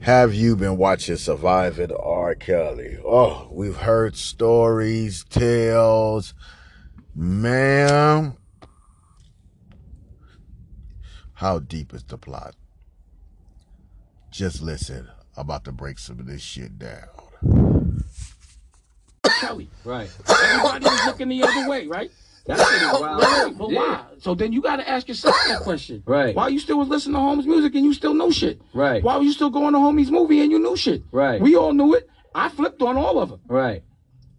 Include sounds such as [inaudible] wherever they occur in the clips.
Have you been watching Surviving R. Kelly? Oh, we've heard stories, tales. Man, how deep is the plot? Just listen. I'm about to break some of this shit down. Kelly. Right. Everybody was looking the other way, right? That shit is wild. Right, but Yeah. why? So then you got to ask yourself that [coughs] question. Right. Why you still was listening to Holmes music and you still know shit? Right. Why were you still going to Homies movie and you knew shit? Right. We all knew it. I flipped on all of them. Right.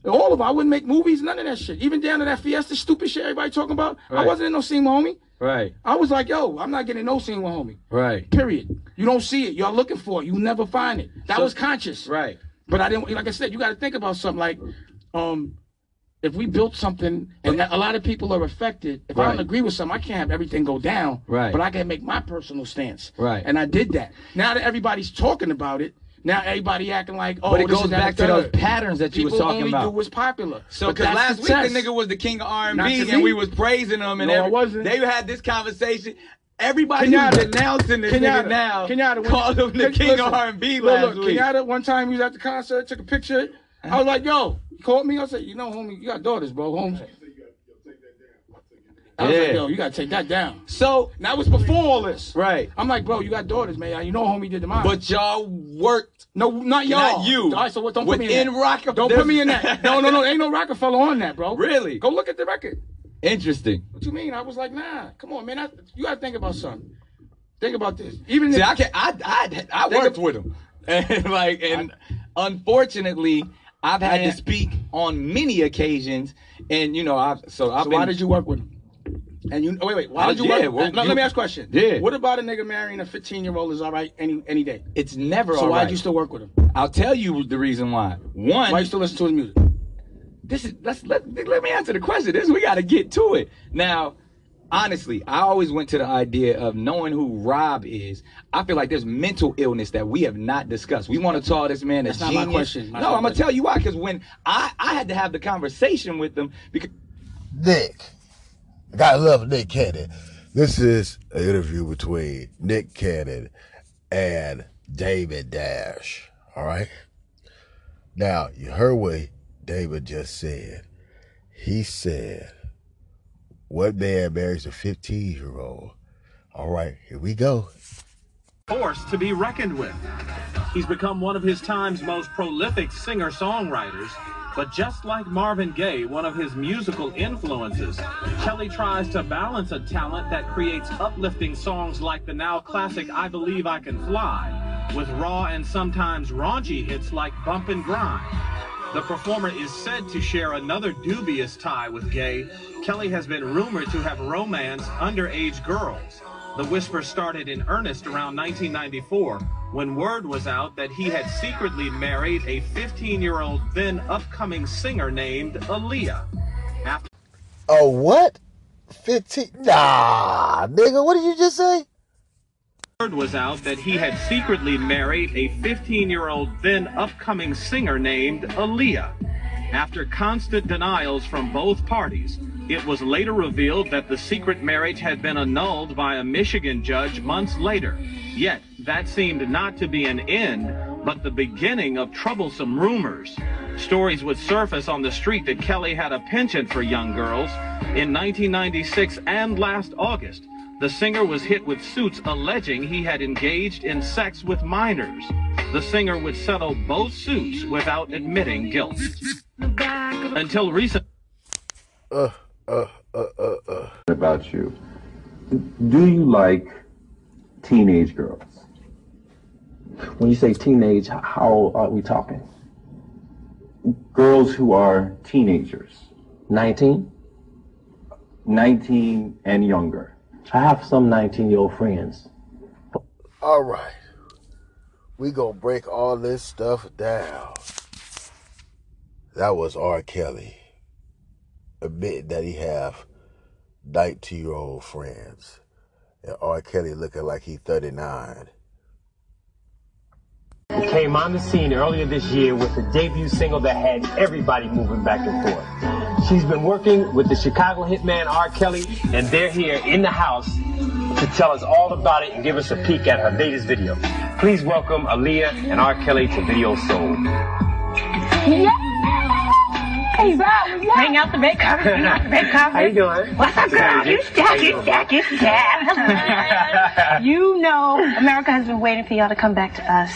All of them. I wouldn't make movies, none of that shit. Even down to that Fiesta stupid shit everybody talking about. I wasn't in no scene with Homie. Right. I was like, yo, I'm not getting no scene with Homie. Right. Period. You don't see it. You're looking for it. You never find it. That So- was conscious. Right. But I didn't. Like I said, you got to think about something like, um, if we built something and a lot of people are affected. If I don't agree with something, I can't have everything go down. Right. But I can make my personal stance. Right. And I did that. Now that everybody's talking about it, now everybody acting like, oh, But it this goes is back to those patterns that you People was talking only about. do what's popular. So, because last the week the nigga was the king of R and B, and we was praising him, and No, every- wasn't. they had this conversation. Everybody Kenyatta. denouncing this Kenyatta, nigga now Kenyatta, called him the king listen, of R and B look, last look, week. Kenyatta, one time he was at the concert, took a picture. I was like, yo, he called me. I said, you know, homie, you got daughters, bro. Holmes. I was like, yo, you gotta take that down. So now that was before all this. right, I'm like, bro, you got daughters, man. You know, homie did the mine. but y'all worked no, not y'all. Not you. All right, so what? Don't put me in within. Rockefeller. Don't put me in that. [laughs] No, no, no. Ain't no Rockefeller on that, bro. Really? Go look at the record. Interesting. What you mean? I was like, nah. Come on, man. I, you gotta think about something. Think about this. Even See, if, I can I I I worked of- with him, [laughs] and like, and unfortunately, I've had to speak on many occasions, and you know, I've so I've So been. why did you work with him? And you wait, wait. Why did you yeah, work? well, no, you- let me ask a question. Yeah. What about a nigga marrying a 15 year old is all right any any day? It's never So all why'd you still work with him? I'll tell you the reason why. One, Why you still listen to his music? this is let's let, let me answer the question. This we got to get to it now. Honestly, I always went to the idea of knowing who Rob is. I feel like there's mental illness that we have not discussed. We want to call this man a That's not my question. That's no, not I'm gonna tell you why. Because when I I had to have the conversation with them because Nick. Gotta love Nick Cannon. This is an interview between Nick Cannon and David Dash. All right. Now, you heard what David just said. He said, What man marries a 15 year old? All right, here we go. force to be reckoned with. He's become one of his time's most prolific singer songwriters, but just like Marvin Gaye, one of his musical influences, Kelly tries to balance a talent that creates uplifting songs like the now classic I Believe I Can Fly, with raw and sometimes raunchy hits like Bump and Grind. The performer is said to share another dubious tie with Gaye. Kelly has been rumored to have romanced underage girls. The whisper started in earnest around 1994 when word was out that he had secretly married a 15 year old then upcoming singer named Aaliyah. After Oh, what? 15? Nah, nigga, what did you just say? Word was out that he had secretly married a 15 year old then upcoming singer named Aaliyah. After constant denials from both parties, it was later revealed that the secret marriage had been annulled by a Michigan judge months later. Yet, that seemed not to be an end, but the beginning of troublesome rumors. Stories would surface on the street that Kelly had a penchant for young girls. In 1996 and last August, the singer was hit with suits alleging he had engaged in sex with minors. The singer would settle both suits without admitting guilt. Until recent. Uh, uh, uh, uh, uh. about you. Do you like teenage girls? When you say teenage, how are we talking? Girls who are teenagers, 19? 19 and younger. I have some 19 year old friends. All right. We gonna break all this stuff down. That was R. Kelly admitting that he have 19 year old friends. And R. Kelly looking like he 39. He came on the scene earlier this year with a debut single that had everybody moving back and forth. She's been working with the Chicago hitman R. Kelly, and they're here in the house to tell us all about it and give us a peek at her latest video. Please welcome Aaliyah and R. Kelly to Video Soul. Hey, Rob, bring out the big cover. Bring out the big [laughs] cover. How you doing? What's up, girl? You stack, you stack, you stack. [laughs] you know, America has been waiting for y'all to come back to us.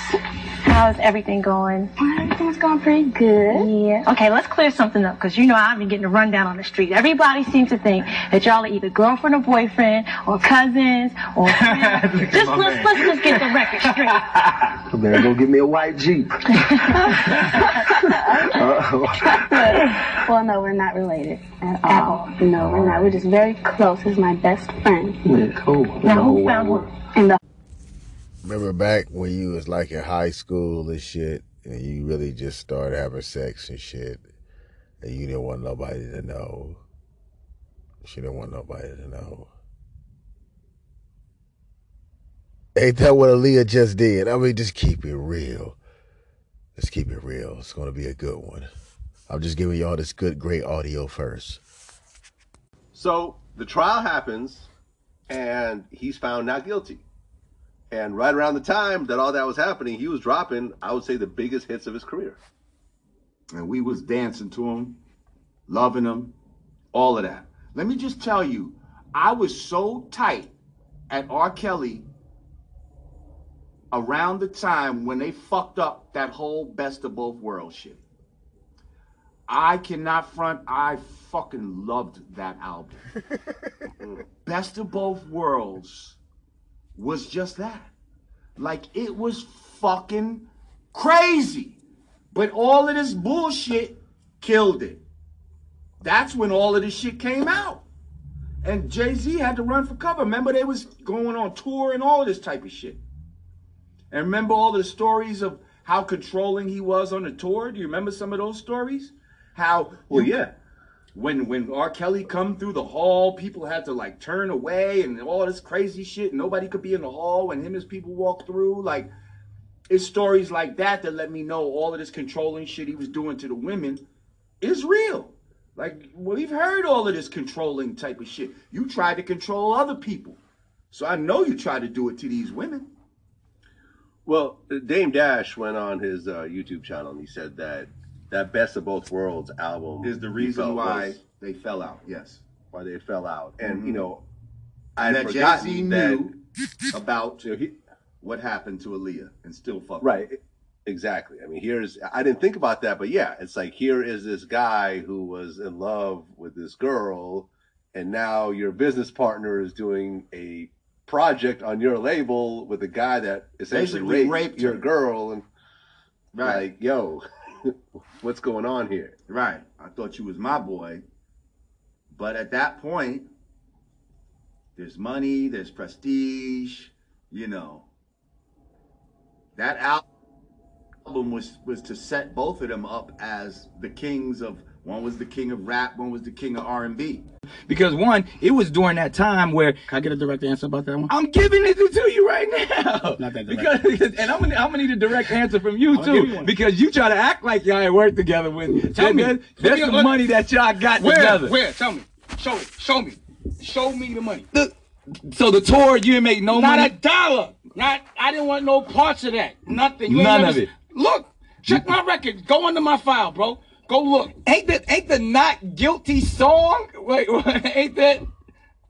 How's everything going? Everything's going pretty good. Yeah. Okay, let's clear something up because you know I've been getting a rundown on the street. Everybody seems to think that y'all are either girlfriend or boyfriend or cousins or [laughs] friends. just let's, let's just get the record straight. I better go get me a white Jeep. [laughs] well, no, we're not related at ah. all. No, we're not. We're just very close. He's my best friend. Yeah, cool. Now, who found one? In the Remember back when you was like in high school and shit, and you really just started having sex and shit, and you didn't want nobody to know. She didn't want nobody to know. Ain't that what Aaliyah just did? I mean, just keep it real. Let's keep it real. It's gonna be a good one. I'm just giving y'all this good, great audio first. So the trial happens, and he's found not guilty. And right around the time that all that was happening, he was dropping, I would say, the biggest hits of his career. And we was dancing to him, loving him, all of that. Let me just tell you, I was so tight at R. Kelly around the time when they fucked up that whole best of both worlds shit. I cannot front, I fucking loved that album. [laughs] best of both worlds was just that. Like it was fucking crazy. But all of this bullshit killed it. That's when all of this shit came out. And Jay-Z had to run for cover. Remember they was going on tour and all of this type of shit. And remember all the stories of how controlling he was on the tour? Do you remember some of those stories? How Well, yeah. When when R. Kelly come through the hall, people had to like turn away and all this crazy shit. Nobody could be in the hall when him and his people walk through. Like it's stories like that that let me know all of this controlling shit he was doing to the women is real. Like we've heard all of this controlling type of shit. You tried to control other people. So I know you tried to do it to these women. Well, Dame Dash went on his uh, YouTube channel and he said that that Best of Both Worlds album Is the reason why was they fell out. Yes. why they fell out. And Mhm. you know, I had forgotten that knew about you [laughs] know, he, what happened to Aaliyah and still fucked. Right. Exactly. I mean, here's I didn't think about that, but yeah, it's like here is this guy who was in love with this girl, and now your business partner is doing a project on your label with a guy that essentially Basically raped, raped your girl, and Right. like, yo, [laughs] what's going on here? Right. I thought you was my boy. But at that point, there's money, there's prestige, you know. That album was was to set both of them up as the kings of one was the king of rap, one was the king of R&B. Because one, it was during that time where Can I get a direct answer about that one? I'm giving it to you right now. Not that direct. Because and I'm gonna I'm gonna need a direct answer from you I'll you too. Because you try to act like y'all ain't work together with Tell that- me. that- that's me the money that y'all got Where? together. Where? Tell me. Show it. Show me. Show me the money. So the tour you didn't make no Not money. Not a dollar. Not. I didn't want no parts of that. Nothing. You None of it. Look. Check my record. Go under my file, bro. Go look. Ain't that ain't the not guilty song? Wait, wait [laughs] ain't that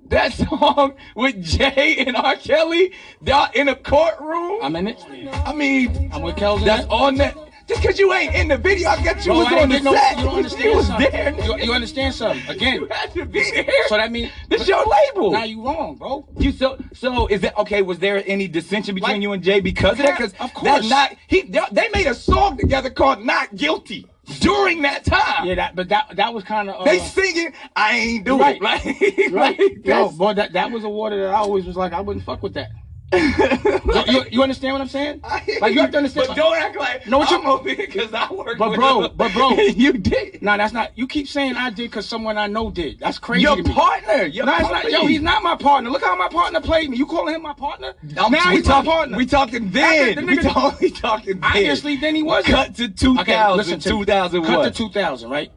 that song with Jay and R. Kelly? They're in a courtroom. I'm in it. I mean, I'm with Kells that's on that. Just because you ain't in the video, I got you Bro, was I on the no- set. you don't You understand was something. there. You, you understand something? Again. You had to be there. So that means This your label. Now you wrong, bro. You so so is that okay? Was there any dissension between Like- you and Jay because of that? Because Of course. that's not he. They made a song together called "Not Guilty" during that time. Yeah, that. But that that was kind of. Uh, They singing, I ain't do Right. it. [laughs] Like, Right. like, Yo, boy, that, that was a water that I always was like, I wouldn't fuck with that. You, you, you understand what I'm saying? Like, you have to understand. But don't act like No, what I'm because I work But bro, but bro. [laughs] you did. No, that's not. You keep saying I did because someone I know did. That's crazy Your partner. Your it's not. Yo, he's not my partner. Look how my partner played me. You calling him my partner? I'm- now we he's talk- my partner. We talking After then. the We, talk, we talking then. Obviously, then he wasn't. Cut to 2000. Okay, listen to me. 2000 Cut to 2000, right?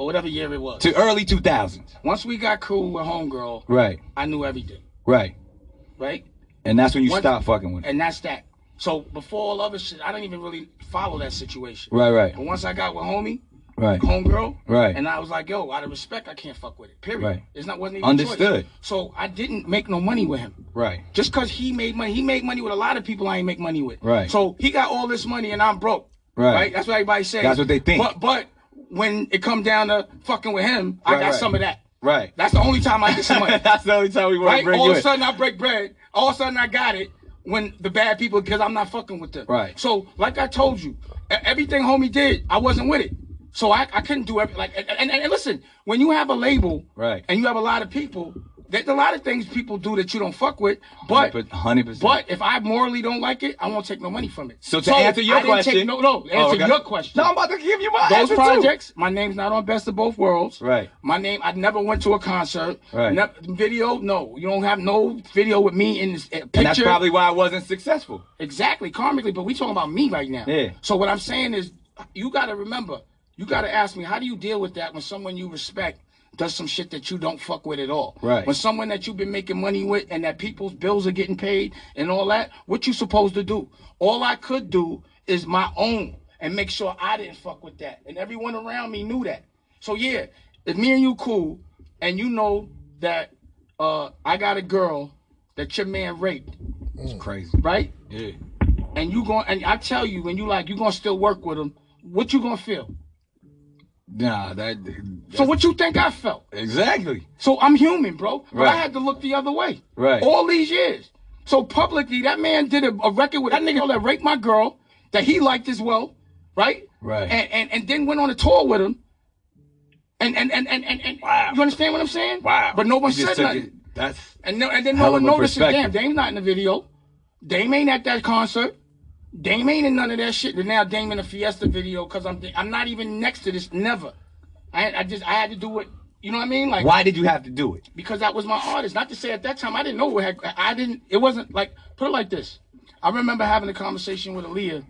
or whatever year it was. To early 2000s. Once we got cool with homegirl, Right. I knew everything, Right. right? And that's when you Once- stop fucking with it. And that's that. So before all other shit, I didn't even really follow that situation. Right, right. But once I got with homie, Right. homegirl, Right. and I was like, yo, out of respect, I can't fuck with it. Period. Right. It's not wasn't even a. Understood. So I didn't make no money with him. Right. Just cause he made money, he made money with a lot of people I ain't make money with. Right. So he got all this money and I'm broke. Right. right? That's what everybody says. That's what they think. But but when it come down to fucking with him, I got right. some of that. Right. That's the only time I get some money. [laughs] That's the only time we want right? to bring All of a in. sudden I break bread. All of a sudden I got it when the bad people because I'm not fucking with them. Right. So like I told you, everything homie did, I wasn't with it. So I, I couldn't do every like and, and, and listen, when you have a label Right. and you have a lot of people, there's a lot of things people do that you don't fuck with. But 100%. but if I morally don't like it, I won't take no money from it. So to answer your I didn't question- take no no to Oh, answer okay. your question. No, I'm about to give you my Those answer too. projects, my name's not on Best of Both Worlds. Right. My name, I never went to a concert. Right. Ne- video, no. You don't have no video with me in this uh, picture. And that's probably why I wasn't successful. Exactly, karmically, but we talking about me right now. Yeah. So what I'm saying is, you got to remember, you got to ask me, how do you deal with that when someone you respect does some shit that you don't fuck with at all? Right. When someone that you've been making money with and that people's bills are getting paid and all that, what you supposed to do? All I could do is my own and make sure I didn't fuck with that, and everyone around me knew that. So yeah, if me and you cool, and you know that uh, I got a girl that your man raped, It's crazy. right? Yeah. and you going and I tell you when you like you gonna still work with him, what you gonna feel? Nah, that. So what you think I felt? Exactly. So I'm human, bro. But I had to look the other way. Right. All these years. So publicly, that man did a, a record with that nigga that raped my girl, that he liked as well, right? Right. And and, and then went on a tour with him. And and and and and, and you understand what I'm saying? Wow. But no one said nothing. it- That's. And no, and then no one noticed it. Damn. Dame's not in the video. Dame ain't at that concert. Dame ain't in none of that shit. And now Dame in a Fiesta video because I'm I'm not even next to this. Never. I I just I had to do it. You know what I mean? Like Why did you have to do it? because that was my artist. Not to say at that time I didn't know what had, I didn't. It wasn't like put it like this. I remember having a conversation with Aaliyah,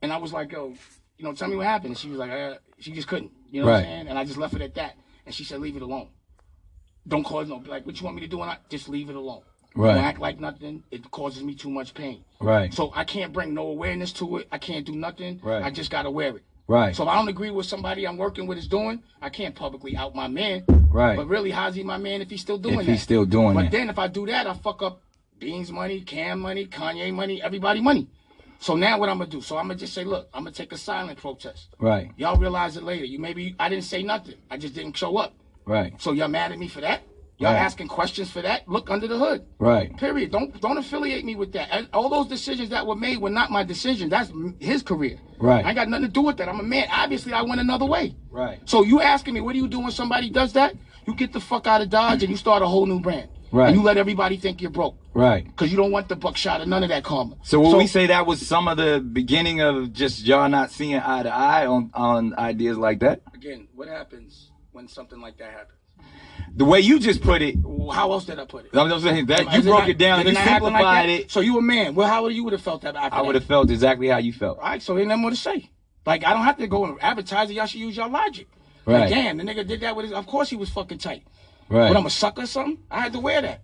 and I was like, "Yo, you know, tell me what happened." And she was like, uh, "She just couldn't." You know what I'm saying? And I just left it at that. And she said, "Leave it alone. Don't cause no like what you want me to do, and I just leave it alone. Right. Don't act like nothing. It causes me too much pain. Right. So I can't bring no awareness to it. I can't do nothing. Right. I just gotta wear it. Right. So if I don't agree with somebody I'm working with is doing, I can't publicly out my man. Right. But really, how's he my man if he's still doing If that? he's still doing But that. then if I do that, I fuck up Beans money, Cam money, Kanye money, everybody money. So now what I'm gonna do? So I'm gonna just say, look, I'm gonna take a silent protest. Right. Y'all realize it later. You maybe I didn't say nothing. I just didn't show up. Right. So y'all mad at me for that? Y'all Right. asking questions for that? Look under the hood. Right. Period. Don't don't affiliate me with that. All those decisions that were made were not my decision. That's his career. Right. I ain't got nothing to do with that. I'm a man. Obviously, I went another way. Right. So you asking me, what do you do when somebody does that? You get the fuck out of Dodge and you start a whole new brand. Right. And you let everybody think you're broke. Right. Because you don't want the buckshot or none of that karma. So will we say that was some of the beginning of just y'all not seeing eye to eye on on ideas like that? Again, what happens when something like that happens? The way you just put it, How else did I put it? I'm just saying that Am- you broke not- it down, you it happen like simplified it. So you a man. Well, how would you would have felt that after I would have felt exactly how you felt. All right, so ain't nothing more to say. Like I don't have to go and advertise it. Y'all should use your logic. Right. Like, damn, the nigga did that with his. Of course he was fucking tight. Right. But I'm a sucker or something. I had to wear that.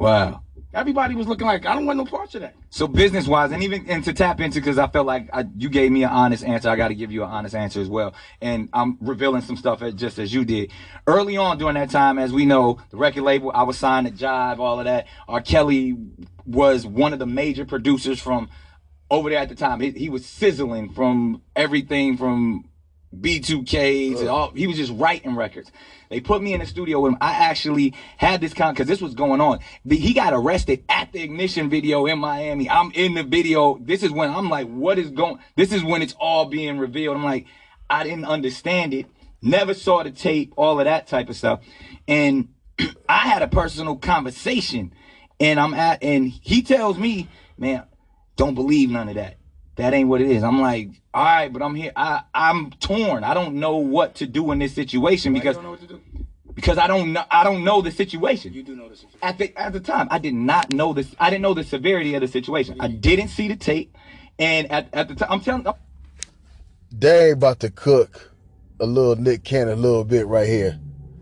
Wow. Everybody was looking like I don't want no parts of that. So business wise, and even and to tap into because I felt like I, you gave me an honest answer, I got to give you an honest answer as well. And I'm revealing some stuff as- just as you did. Early on during that time, as we know, the record label, I was signed to Jive, all of that. R. Kelly was one of the major producers from over there at the time. He, he was sizzling from everything from B2Ks. and all, he was just writing records. They put me in the studio with him. I actually had this con because this was going on. The- he got arrested at the ignition video in Miami. I'm in the video. This is when I'm like, what is going? This is when it's all being revealed. I'm like, I didn't understand it. Never saw the tape. All of that type of stuff. And [clears throat] I had a personal conversation, and I'm at, and he tells me, man, don't believe none of that. That ain't what it is. I'm like, all right, but I'm here. I I'm torn. I don't know what to do in this situation because don't know what to do. because I don't know I don't know the situation. You do know this. At the at the time, I did not know this. I didn't know the severity of the situation. I didn't see the tape, and at, at the time, I'm telling. They ain't about to cook a little Nick Cannon a little bit right here.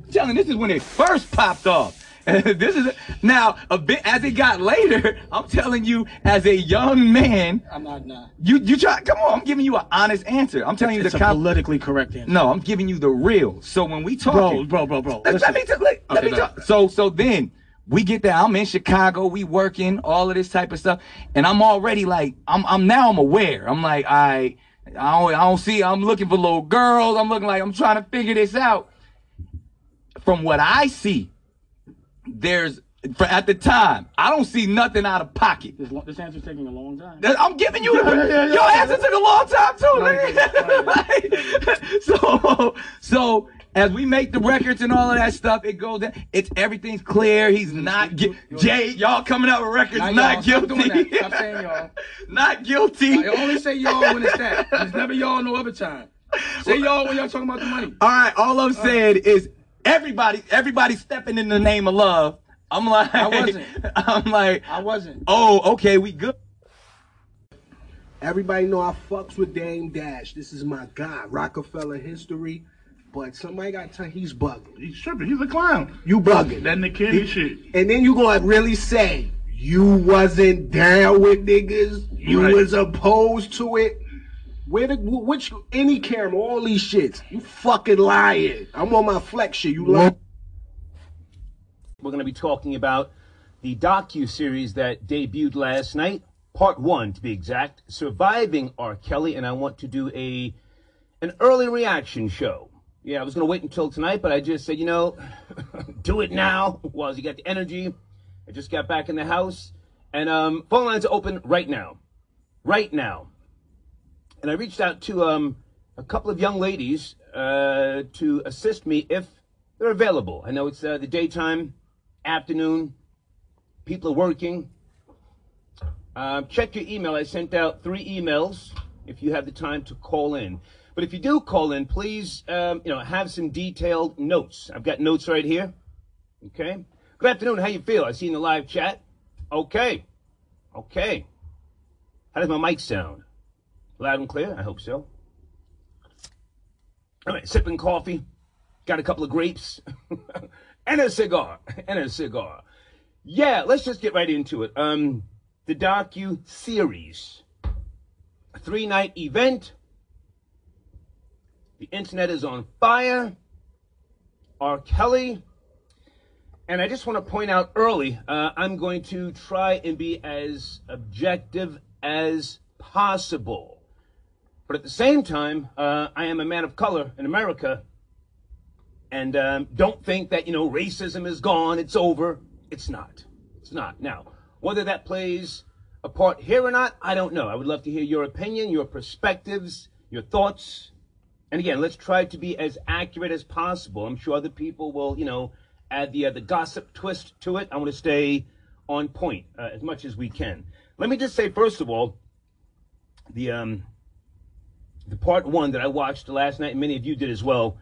I'm telling this is when it first popped off. [laughs] this is now a bit as it got later. I'm telling you, as a young man, I'm not nah. you you try. Come on, I'm giving you an honest answer. I'm telling you It's the a com- politically correct answer. No, I'm giving you the real. So when we talk, Bro, bro, bro, bro. Let, let me t- let, let me go talk. So so then we get there. I'm in Chicago. We working all of this type of stuff, and I'm already like I'm I'm now I'm aware. I'm like I I don't I don't see. I'm looking for little girls. I'm looking like I'm trying to figure this out. From what I see, there's for at the time I don't see nothing out of pocket. This, this answer's taking a long time. I'm giving you the [laughs] Yeah, yeah, yeah, your answer took a long time too. [laughs] Like, so so as we make the records and all of that stuff, it goes in. It's everything's clear. He's not gui- Jay. Y'all coming out with records Not not. Stop guilty. that. Stop saying y'all. [laughs] not guilty. I only say y'all when it's that. It's never y'all no other time. Say y'all when y'all talking about the money. All right. All I'm saying is everybody everybody stepping in the name of love. I'm like I wasn't. [laughs] I'm like I wasn't. oh okay we good. Everybody know I fucks with Dame Dash. This is my guy, Rockefeller history. But somebody got to tell he's bugging. He's tripping. He's a clown. You bugging. That Nick Cannon He- shit. And then you gonna really say you wasn't down with niggas. You Right. was opposed to it. Where the which any camera, all these shits. You fucking lying. I'm on my flex shit. You lying. We're to be talking about the docu series that debuted last night, part one to be exact, surviving R. Kelly, and I want to do a an early reaction show. Yeah, I was to wait until tonight, but I just said, you know, [laughs] do it now while you got the energy. I just got back in the house, and um, phone lines are open right now, right now. And I reached out to um, a couple of young ladies uh, to assist me if they're available. I know it's uh, the daytime, afternoon, people are working. Uh, check your email. I sent out three emails if you have the time to call in. But if you do call in, please, um, you know, have some detailed notes. I've got notes right here. Okay. Good afternoon. How you feel? I see in the live chat. Okay. Okay. How does my mic sound? Loud and clear? I hope so. All right, sipping coffee. Got a couple of grapes. [laughs] and a cigar. [laughs] And a cigar. Yeah, let's just get right into it. Um, the docu series, three night event. The internet is on fire. R. Kelly. And I just want to point out early, uh, I'm going to try and be as objective as possible. But at the same time, uh, I am a man of color in America. And um, don't think that, you know, racism is gone, it's over. It's not. It's not. Now, whether that plays a part here or not, I don't know. I would love to hear your opinion, your perspectives, your thoughts. And again, let's try to be as accurate as possible. I'm sure other people will, you know, add the uh, the gossip twist to it. I want to stay on point uh, as much as we can. Let me just say, first of all, the um, the part one that I watched last night, and many of you did as well.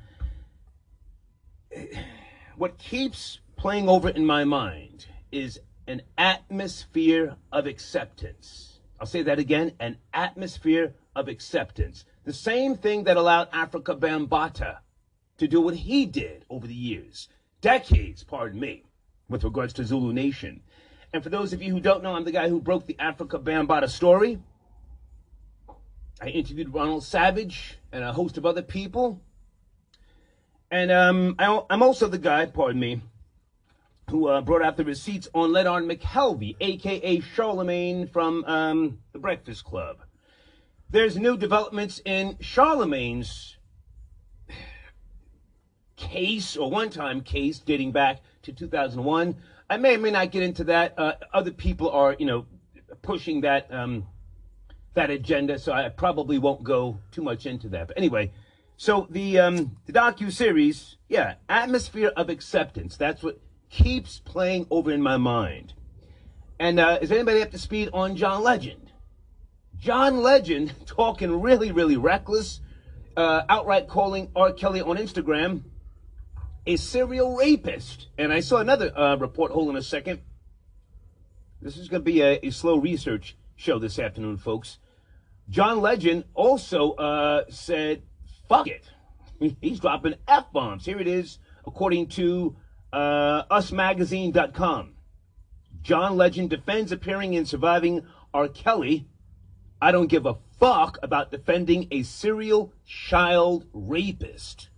What keeps playing over in my mind is an atmosphere of acceptance. I'll say that again an atmosphere of acceptance. The same thing that allowed Afrika Bambaataa to do what he did over the years, decades, pardon me, with regards to Zulu Nation. And for those of you who don't know, I'm the guy who broke the Afrika Bambaataa story. I interviewed Ronald Savage and a host of other people. And um, I, I'm also the guy, pardon me, who uh, brought out the receipts on Lenard McKelvey, aka Charlamagne from um, the Breakfast Club. There's new developments in Charlamagne's case, or one time case dating back to 2001. I may or may not get into that. Uh, other people are, you know, pushing that um, that agenda, so I probably won't go too much into that. But anyway, so the um, the docu series, yeah, atmosphere of acceptance. That's what keeps playing over in my mind. And uh, is anybody up to speed on John Legend? John Legend [laughs] talking really, really reckless, uh, outright calling R. Kelly on Instagram a serial rapist. And I saw another uh, report. Hold on a second. This is going to be a, a slow research show this afternoon, folks. John Legend also uh, said, fuck it. [laughs] He's dropping F bombs. Here it is, according to uh, usmagazine.com. John Legend defends appearing in Surviving R. Kelly. I don't give a fuck about defending a serial child rapist.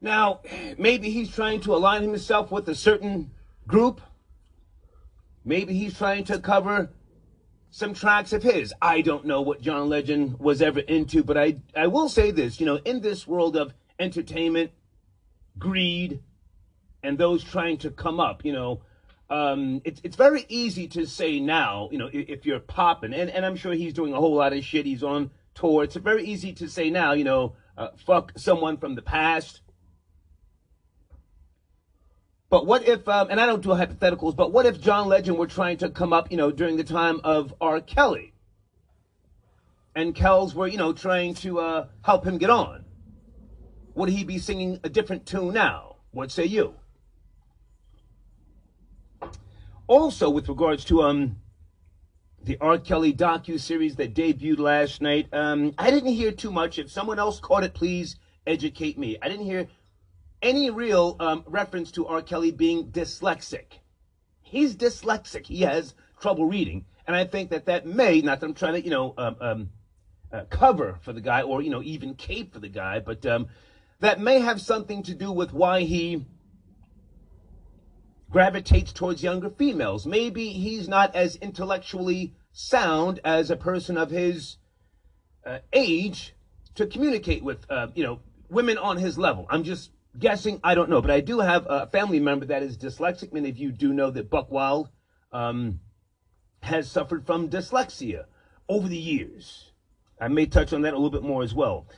Now, maybe he's trying to align himself with a certain group. Maybe he's trying to cover some tracks of his. I don't know what John Legend was ever into, but I, I will say this, you know, in this world of entertainment, greed, and those trying to come up, you know, um, it's it's very easy to say now, you know, if, if you're popping, and, and I'm sure he's doing a whole lot of shit. He's on tour. It's very easy to say now, you know, uh, fuck someone from the past. But what if, um, and I don't do hypotheticals, but what if John Legend were trying to come up, you know, during the time of R. Kelly? And Kells were, you know, trying to uh, help him get on. Would he be singing a different tune now? What say you? Also, with regards to um, the R. Kelly docu series that debuted last night, um, I didn't hear too much. If someone else caught it, please educate me. I didn't hear any real um, reference to R. Kelly being dyslexic. He's dyslexic. He has trouble reading, and I think that that may not that I'm trying to you know um, um, uh, cover for the guy or you know even cape for the guy, but um, that may have something to do with why he gravitates towards younger females. Maybe he's not as intellectually sound as a person of his uh, age to communicate with, uh, you know, women on his level. I'm just guessing. I don't know, but I do have a family member that is dyslexic. Many of you do know that Buck Wild um, has suffered from dyslexia over the years. I may touch on that a little bit more as well.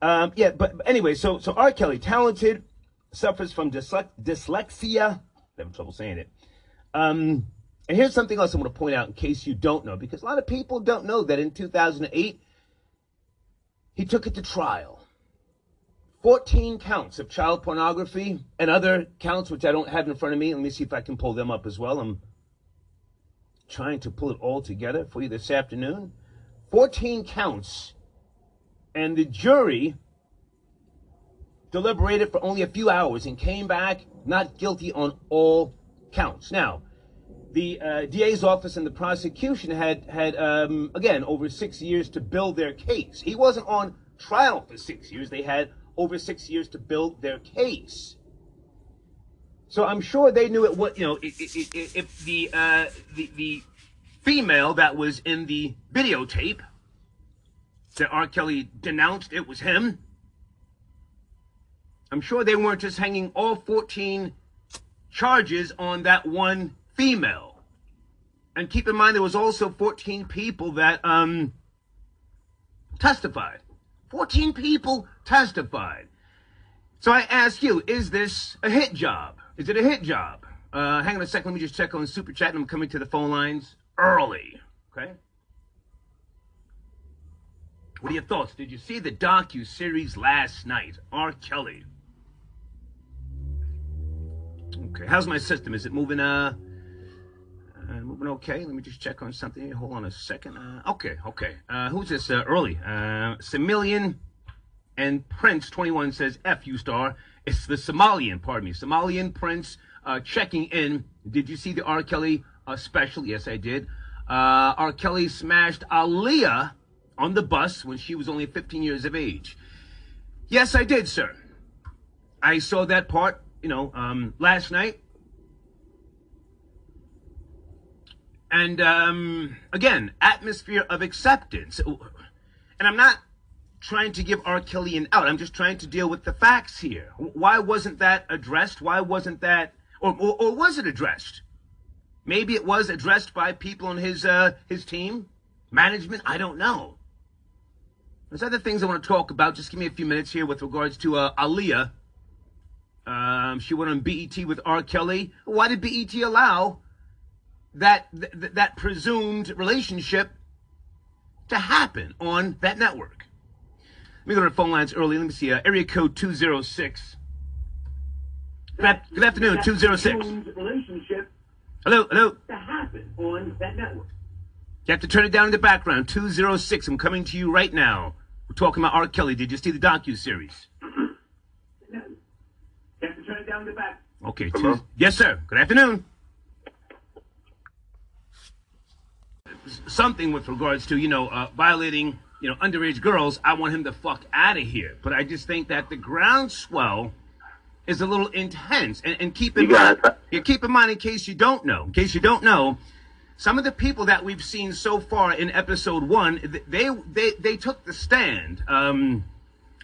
Um, yeah, but, but anyway, so so R. Kelly, talented, suffers from dysle- dyslexia having trouble saying it. Um, and here's something else I want to point out in case you don't know, because a lot of people don't know that in 2008, he took it to trial. 14 counts of child pornography and other counts, which I don't have in front of me. Let me see if I can pull them up as well. I'm trying to pull it all together for you this afternoon. 14 counts. And the jury deliberated for only a few hours and came back not guilty on all counts. Now, the uh, DA's office and the prosecution had had um, again over six years to build their case. He wasn't on trial for six years. They had over six years to build their case. So I'm sure they knew it. What you know, if, the, uh, the the female that was in the videotape that R. Kelly denounced it was him. I'm sure they weren't just hanging all 14 charges on that one female. And keep in mind, there was also 14 people that um, testified. 14 people testified. So I ask you, is this a hit job? Is it a hit job? Uh, hang on a second. Let me just check on Super Chat, and I'm coming to the phone lines early. Okay. What are your thoughts? Did you see the docu series last night? R. Kelly. Okay, how's my system? Is it moving? Uh, uh moving okay. Let me just check on something. Hold on a second. Uh, okay, okay. Uh, who's this? Uh, early. Uh, Similian and Prince 21 says F you star. It's the Somalian. Pardon me, Somalian Prince uh, checking in. Did you see the R. Kelly special? Yes, I did. R. Kelly smashed Aaliyah on the bus when she was only 15 years of age. Yes, I did, sir. I saw that part you know, um, last night. And um, again, atmosphere of acceptance. And I'm not trying to give R. Kelly an out. I'm just trying to deal with the facts here. Why wasn't that addressed? Why wasn't that, or, or, or was it addressed? Maybe it was addressed by people on his uh, his team, management. I don't know. There's other things I want to talk about. Just give me a few minutes here with regards to uh, Aaliyah um, she went on BET with R. Kelly. Why did BET allow that th- that presumed relationship to happen on that network? Let me go to the phone lines early. Let me see. Uh, area code 206. Good, good afternoon, 206. Relationship Hello, hello. to happen on that network. You have to turn it down in the background. 206. I'm coming to you right now. We're talking about R. Kelly. Did you see the docu series? No. [clears throat] You have to turn it down in the back. Okay. Tues- Yes, sir. Good afternoon. Something with regards to you know uh, violating you know underage girls. I want him to fuck out of here. But I just think that the groundswell is a little intense. And, and keep in mind, yeah, keep in mind in case you don't know, in case you don't know, some of the people that we've seen so far in episode one, they they they took the stand. Um,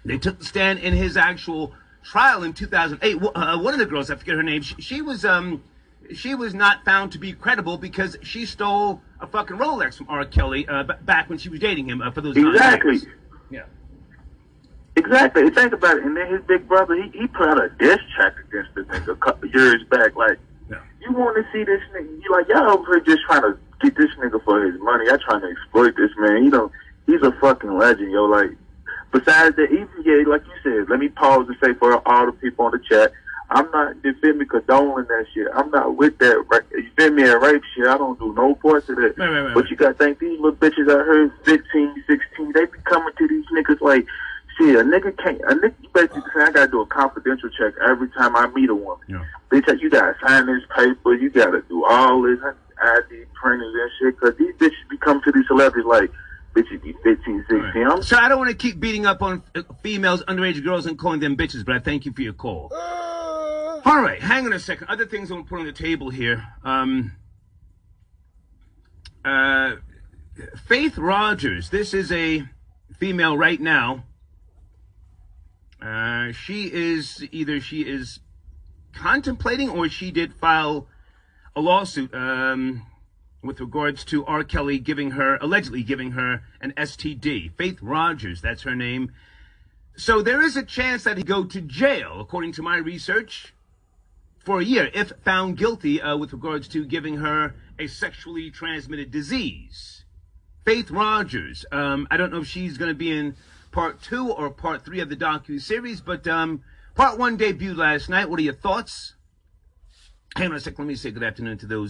they took the stand in his actual trial in 2008. Uh, one of the girls, I forget her name, she, she was um she was not found to be credible because she stole a fucking Rolex from R. Kelly uh, b- back when she was dating him uh, for those Exactly. Yeah. Exactly. Think about it. And then his big brother, he, he put out a diss track against the nigga a couple years back. Like, you want to see this nigga? You like y'all over here just trying to get this nigga for his money. Y'all trying to exploit this man. You know, he's a fucking legend, yo. Like, besides that, even yeah, like you said, let me pause and say for all the people on the chat. I'm not, you feel me, condoning that shit. I'm not with that, ra- you feel me, that rape shit. I don't do no parts of that. Right, right, right, but you gotta think these little bitches out here, 15, 16, they be coming to these niggas like, shit, a nigga can't, a nigga, you basically saying I gotta do a confidential check every time I meet a woman. Yeah. Bitch, you gotta sign this paper, you gotta do all this ID printers and shit, cause these bitches be coming to these celebrities like, bitches be 15, 16. I'm So I don't want to keep beating up on uh, females, underage girls, and calling them bitches, but I thank you for your call. All right, hang on a second. Other things I'm gonna put on the table here. Um, uh, Faith Rogers. This is a female right now. Uh, she is either she is contemplating or she did file a lawsuit um, with regards to R. Kelly giving her, allegedly giving her an STD. Faith Rogers, that's her name. So there is a chance that he go to jail, according to my research, for a year if found guilty uh, with regards to giving her a sexually transmitted disease. Faith Rogers. Um, I don't know if she's going to be in part two or part three of the docu series, but um, part one debuted last night. What are your thoughts? Hang on a second. Let me say good afternoon to those.